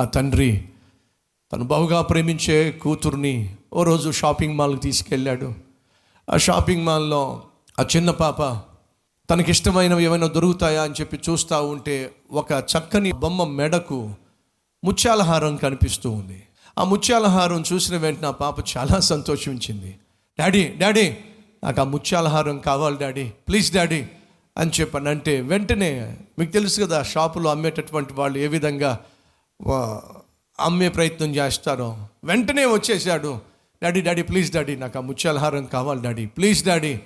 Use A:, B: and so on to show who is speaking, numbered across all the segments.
A: ఆ తండ్రి తను బహుగా ప్రేమించే కూతుర్ని ఓ రోజు షాపింగ్ మాల్కి తీసుకెళ్ళాడు. ఆ షాపింగ్ మాల్లో ఆ చిన్న పాప తనకిష్టమైనవి ఏమైనా దొరుకుతాయా అని చెప్పి చూస్తూ ఉంటే ఒక చక్కని బొమ్మ మెడకు ముత్యాలహారం కనిపిస్తూ ఉంది. ఆ ముత్యాలహారం చూసిన వెంటనే ఆ పాప చాలా సంతోషించింది. డాడీ డాడీ నాకు ఆ ముత్యాలహారం కావాలి డాడీ ప్లీజ్ డాడీ అని చెప్పాను అంటే వెంటనే మీకు తెలుసు కదా షాపులో అమ్మేటటువంటి వాళ్ళు ఏ విధంగా అమ్మే ప్రయత్నం చేస్తారో వెంటనే వచ్చేసాడు డాడీ డాడీ ప్లీజ్ డాడీ నాకు ఆ ముత్యాలహారం కావాలి డాడీ ప్లీజ్ డాడీ.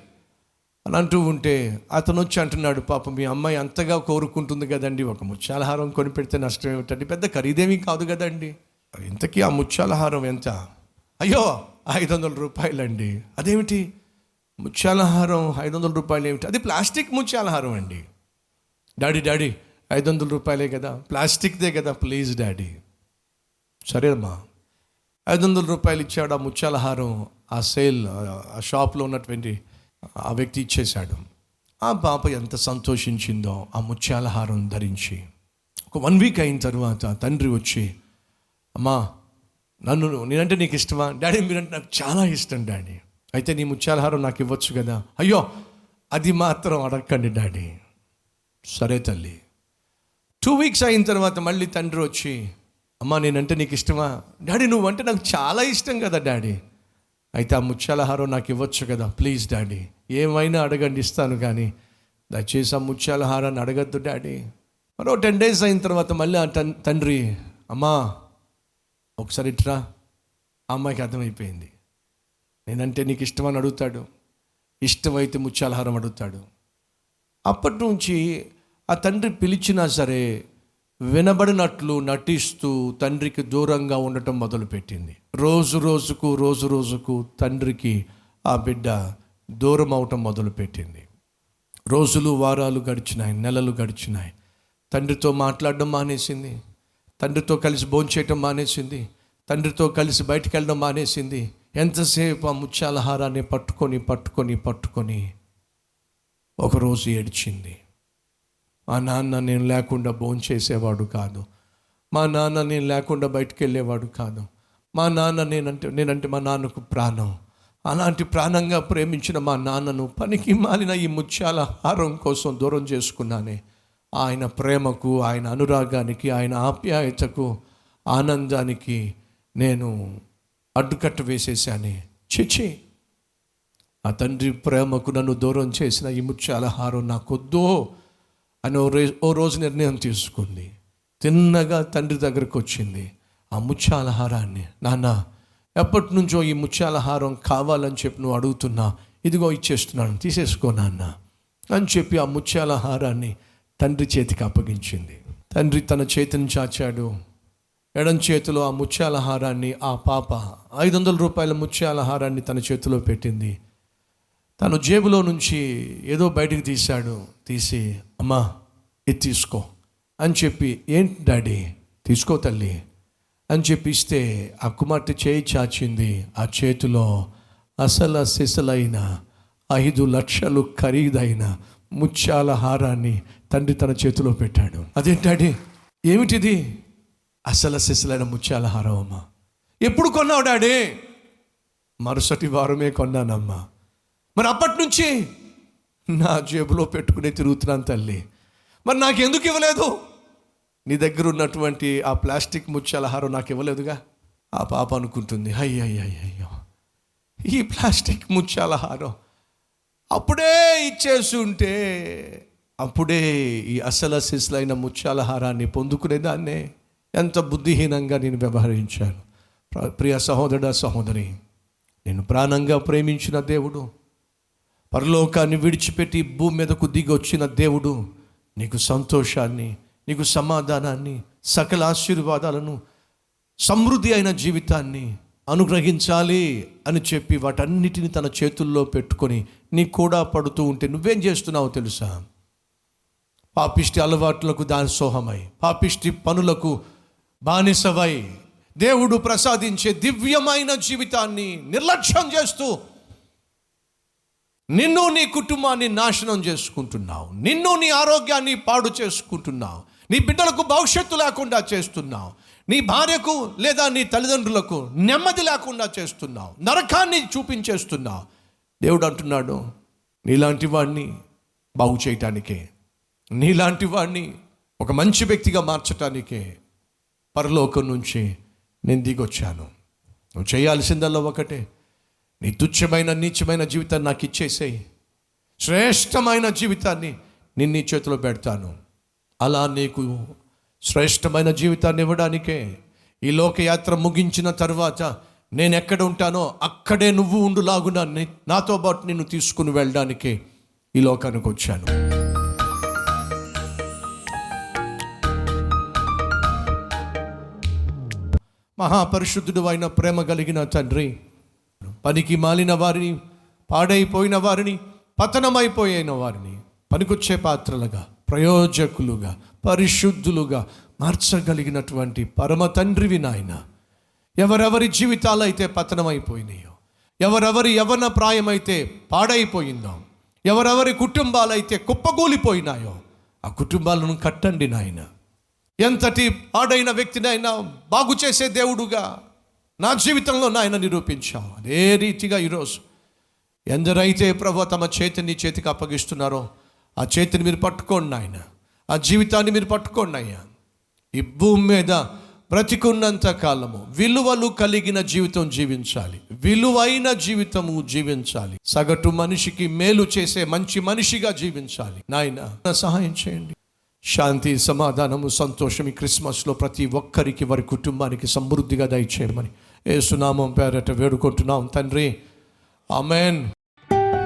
A: అని అంటూ ఉంటే అతను వచ్చి అంటున్నాడు పాపం మీ అమ్మాయి అంతగా కోరుకుంటుంది కదండి ఒక ముత్యాలహారం కొనిపెడితే నష్టం ఏమిటండి? పెద్ద ఖరీదేమీ కాదు కదండి. ఇంతకీ ఆ ముత్యాలహారం ఎంత? అయ్యో ఐదు వందల రూపాయలండి. అదేమిటి? ముత్యాలహారం ఐదు వందల రూపాయలు ఏమిటి అది ప్లాస్టిక్ ముత్యాలహారం అండి. డాడీ డాడీ ఐదు వందల రూపాయలే కదా. ప్లాస్టిక్దే కదా ప్లీజ్ డాడీ. సరేమ్మా ఐదు వందల రూపాయలు ఇచ్చాడు ఆ ముత్యాలహారం ఆ సేల్ ఆ షాప్లో ఉన్నటువంటి ఆ వ్యక్తి ఇచ్చేశాడు. ఆ పాప ఎంత సంతోషించిందో ఆ ముత్యాలహారం ధరించి. ఒక వన్ వీక్ అయిన తర్వాత తండ్రి వచ్చి అమ్మా నన్ను నేనంటే నీకు ఇష్టమా? డాడీ మీరంటే నాకు చాలా ఇష్టం డాడీ. అయితే నీ ముత్యాలహారం నాకు ఇవ్వచ్చు కదా? అయ్యో అది మాత్రం అడగండి డాడీ. సరే తల్లి. టూ వీక్స్ అయిన తర్వాత మళ్ళీ తండ్రి వచ్చి అమ్మా నేనంటే నీకు ఇష్టమా? డాడీ నువ్వంటే నాకు చాలా ఇష్టం కదా డాడీ. అయితే ఆ ముత్యాలహారం నాకు ఇవ్వచ్చు కదా ప్లీజ్ డాడీ. ఏమైనా అడగండి ఇస్తాను కానీ. దయచేసి ఆ ముత్యాలహారాన్ని అడగద్దు డాడీ. మరో టెన్ డేస్ అయిన తర్వాత మళ్ళీ ఆ తన్- తండ్రి అమ్మా ఒకసారి ఇట్రా ఆ అమ్మాయికి అర్థమైపోయింది. నేనంటే నీకు ఇష్టమని అడుగుతాడు. ఇష్టమైతే ముత్యాలహారం అడుగుతాడు. అప్పటి నుంచి ఆ తండ్రి పిలిచినా సరే వినబడినట్లు నటిస్తూ తండ్రికి దూరంగా ఉండటం మొదలుపెట్టింది. రోజు రోజుకు రోజు రోజుకు తండ్రికి ఆ బిడ్డ దూరం అవటం మొదలుపెట్టింది. రోజులు వారాలు గడిచినాయి నెలలు గడిచినాయి. తండ్రితో మాట్లాడడం మానేసింది. తండ్రితో కలిసి భోంచేయటం మానేసింది. తండ్రితో కలిసి బయటికి వెళ్ళడం మానేసింది. ఎంతసేపు ఆ ముత్యాలహారాన్ని పట్టుకొని పట్టుకొని పట్టుకొని ఒకరోజు ఏడ్చింది. మా నాన్న నేను లేకుండా భోంచేసేవాడు కాదు. మా నాన్న నేను లేకుండా బయటికి వెళ్ళేవాడు కాదు. మా నాన్న నేనంటే నేనంటే మా నాన్నకు ప్రాణం. అలాంటి ప్రాణంగా ప్రేమించిన మా నాన్నను పనికి మాలిన ఈ ముత్యాల హారం కోసం దూరం చేసుకున్నానే. ఆయన ప్రేమకు ఆయన అనురాగానికి ఆయన ఆప్యాయతకు ఆనందానికి నేను అడ్డుకట్ట వేసేసానే చిచి ఆ తండ్రి ప్రేమకు నన్ను దూరం చేసిన ఈ ముత్యాల హారం నాకొద్దో. అని ఓ రోజు ఓ రోజు నిర్ణయం తీసుకుంది. తిన్నగా తండ్రి దగ్గరకు వచ్చింది. ఆ ముత్యాలహారాన్ని నాన్న ఎప్పటి నుంచో ఈ ముత్యాలహారం కావాలని చెప్పి నువ్వు అడుగుతున్నా. ఇదిగో ఇచ్చేస్తున్నాను తీసేసుకో నాన్న అని చెప్పి ఆ ముత్యాలహారాన్ని తండ్రి చేతికి అప్పగించింది. తండ్రి తన చేతిని చాచాడు. ఎడం చేతిలో ఆ ముత్యాలహారాన్ని ఆ పాప ఐదు వందల రూపాయల ముత్యాలహారాన్ని తన చేతిలో పెట్టింది. తను జేబులో నుంచి ఏదో బయటికి తీశాడు తీసి అమ్మా ఇది తీసుకో. అని చెప్పి ఏంటి డాడీ? తీసుకో తల్లి. అని చెప్పి ఇస్తే ఆ కుమార్తె చేయి చాచింది. ఆ చేతిలో అసల సిసలైన ఐదు లక్షలు ఖరీదైన ముత్యాల హారాన్ని తండ్రి తన చేతిలో పెట్టాడు. అదేంటి డాడీ? ఏమిటిది? అసలు సిసలైన ముత్యాల హారం అమ్మా. ఎప్పుడు కొన్నావు డాడీ? మరుసటి వారమే కొన్నానమ్మా. మరి అప్పటి నుంచి నా జేబులో పెట్టుకుని తిరుగుతున్నాను తల్లి. మరి నాకెందుకు ఇవ్వలేదు? నీ దగ్గర ఉన్నటువంటి ఆ ప్లాస్టిక్ ముత్యాలహారం నాకు ఇవ్వలేదుగా? ఆ పాప అనుకుంటుంది అయ్యయ్యయ్యో ఈ ప్లాస్టిక్ ముత్యాలహారం అప్పుడే ఇచ్చేసి ఉంటే అప్పుడే ఈ అసలు సిస్లైన ముత్యాలహారాన్ని పొందుకునేదాన్నే. ఎంత బుద్ధిహీనంగా నేను వ్యవహరించాను. ప్రియ సహోదరుడ సహోదరి నేను ప్రాణంగా ప్రేమించిన దేవుడు. పరలోకాన్ని విడిచిపెట్టి భూమి మీదకు దిగి వచ్చిన దేవుడు నీకు సంతోషాన్ని నీకు సమాధానాన్ని సకల ఆశీర్వాదాలను సమృద్ధి అయిన జీవితాన్ని అనుగ్రహించాలి అని చెప్పి వాటన్నిటిని తన చేతుల్లో పెట్టుకొని నీ కూడా పడుతూ ఉంటే నువ్వేం చేస్తున్నావో తెలుసా? పాపిష్టి అలవాట్లకు దాసోహమై పాపిష్టి పనులకు బానిసవై దేవుడు ప్రసాదించే దివ్యమైన జీవితాన్ని నిర్లక్ష్యం చేస్తూ నిన్ను నీ కుటుంబాన్ని నాశనం చేసుకుంటున్నావు. నిన్ను నీ ఆరోగ్యాన్ని పాడు చేసుకుంటున్నావు. నీ బిడ్డలకు భవిష్యత్తు లేకుండా చేస్తున్నావు. నీ భార్యకు లేదా నీ తల్లిదండ్రులకు నెమ్మది లేకుండా చేస్తున్నావు. నరకాన్ని చూపించేస్తున్నావు. దేవుడు అంటున్నాడు నీలాంటి వాడిని బాగు చేయటానికే నీలాంటి వాడిని ఒక మంచి వ్యక్తిగా మార్చటానికే పరలోకం నుంచి నేను దిగొచ్చాను. నువ్వు చేయాల్సిందల్లా ఒకటే. నీ తుచ్చమైన నీచమైన జీవితాన్ని నాకు ఇచ్చేసేయి. శ్రేష్టమైన జీవితాన్ని నేను నీ చేతిలో పెడతాను. అలా నీకు శ్రేష్టమైన జీవితాన్ని ఇవ్వడానికే ఈ లోకయాత్ర ముగించిన తర్వాత నేను ఎక్కడ ఉంటానో అక్కడే నువ్వు ఉండులాగున నాతో పాటు నిన్ను తీసుకుని వెళ్ళడానికి ఈ లోకానికి వచ్చాను. మహాపరిశుద్ధుడు అయిన ప్రేమ కలిగిన తండ్రి పనికి మాలిన వారిని పాడైపోయిన వారిని పతనమైపోయిన వారిని పనికొచ్చే పాత్రలుగా ప్రయోజకులుగా పరిశుద్ధులుగా మార్చగలిగినటువంటి పరమ తండ్రివి నాయన. ఎవరెవరి జీవితాలు అయితే పతనమైపోయినాయో ఎవరెవరి యవన ప్రాయమైతే పాడైపోయిందో ఎవరెవరి కుటుంబాలైతే కుప్పగూలిపోయినాయో ఆ కుటుంబాలను కట్టండి నాయన. ఎంతటి పాడైన వ్యక్తినైనా బాగు చేసే దేవుడుగా నా జీవితంలో నాయన నిరూపించావు. అదే రీతిగా ఈరోజు ఎందరైతే ప్రభు తమ చేతిని నీ చేతికి అప్పగిస్తున్నారో ఆ చేతిని మీరు పట్టుకోండి నాయన. ఆ జీవితాన్ని మీరు పట్టుకోండి అయ్యా. ఈ భూమి మీద బ్రతికున్నంత కాలము విలువలు కలిగిన జీవితం జీవించాలి. విలువైన జీవితము జీవించాలి. సగటు మనిషికి మేలు చేసే మంచి మనిషిగా జీవించాలి. నాయన సహాయం చేయండి. శాంతి సమాధానము సంతోషం ఈ క్రిస్మస్లో ప్రతి ఒక్కరికి వారి కుటుంబానికి సమృద్ధిగా దయచేయమని. ఏసునామం పేరట వేడుకుంటున్నాం తండ్రి. ఆమెన్.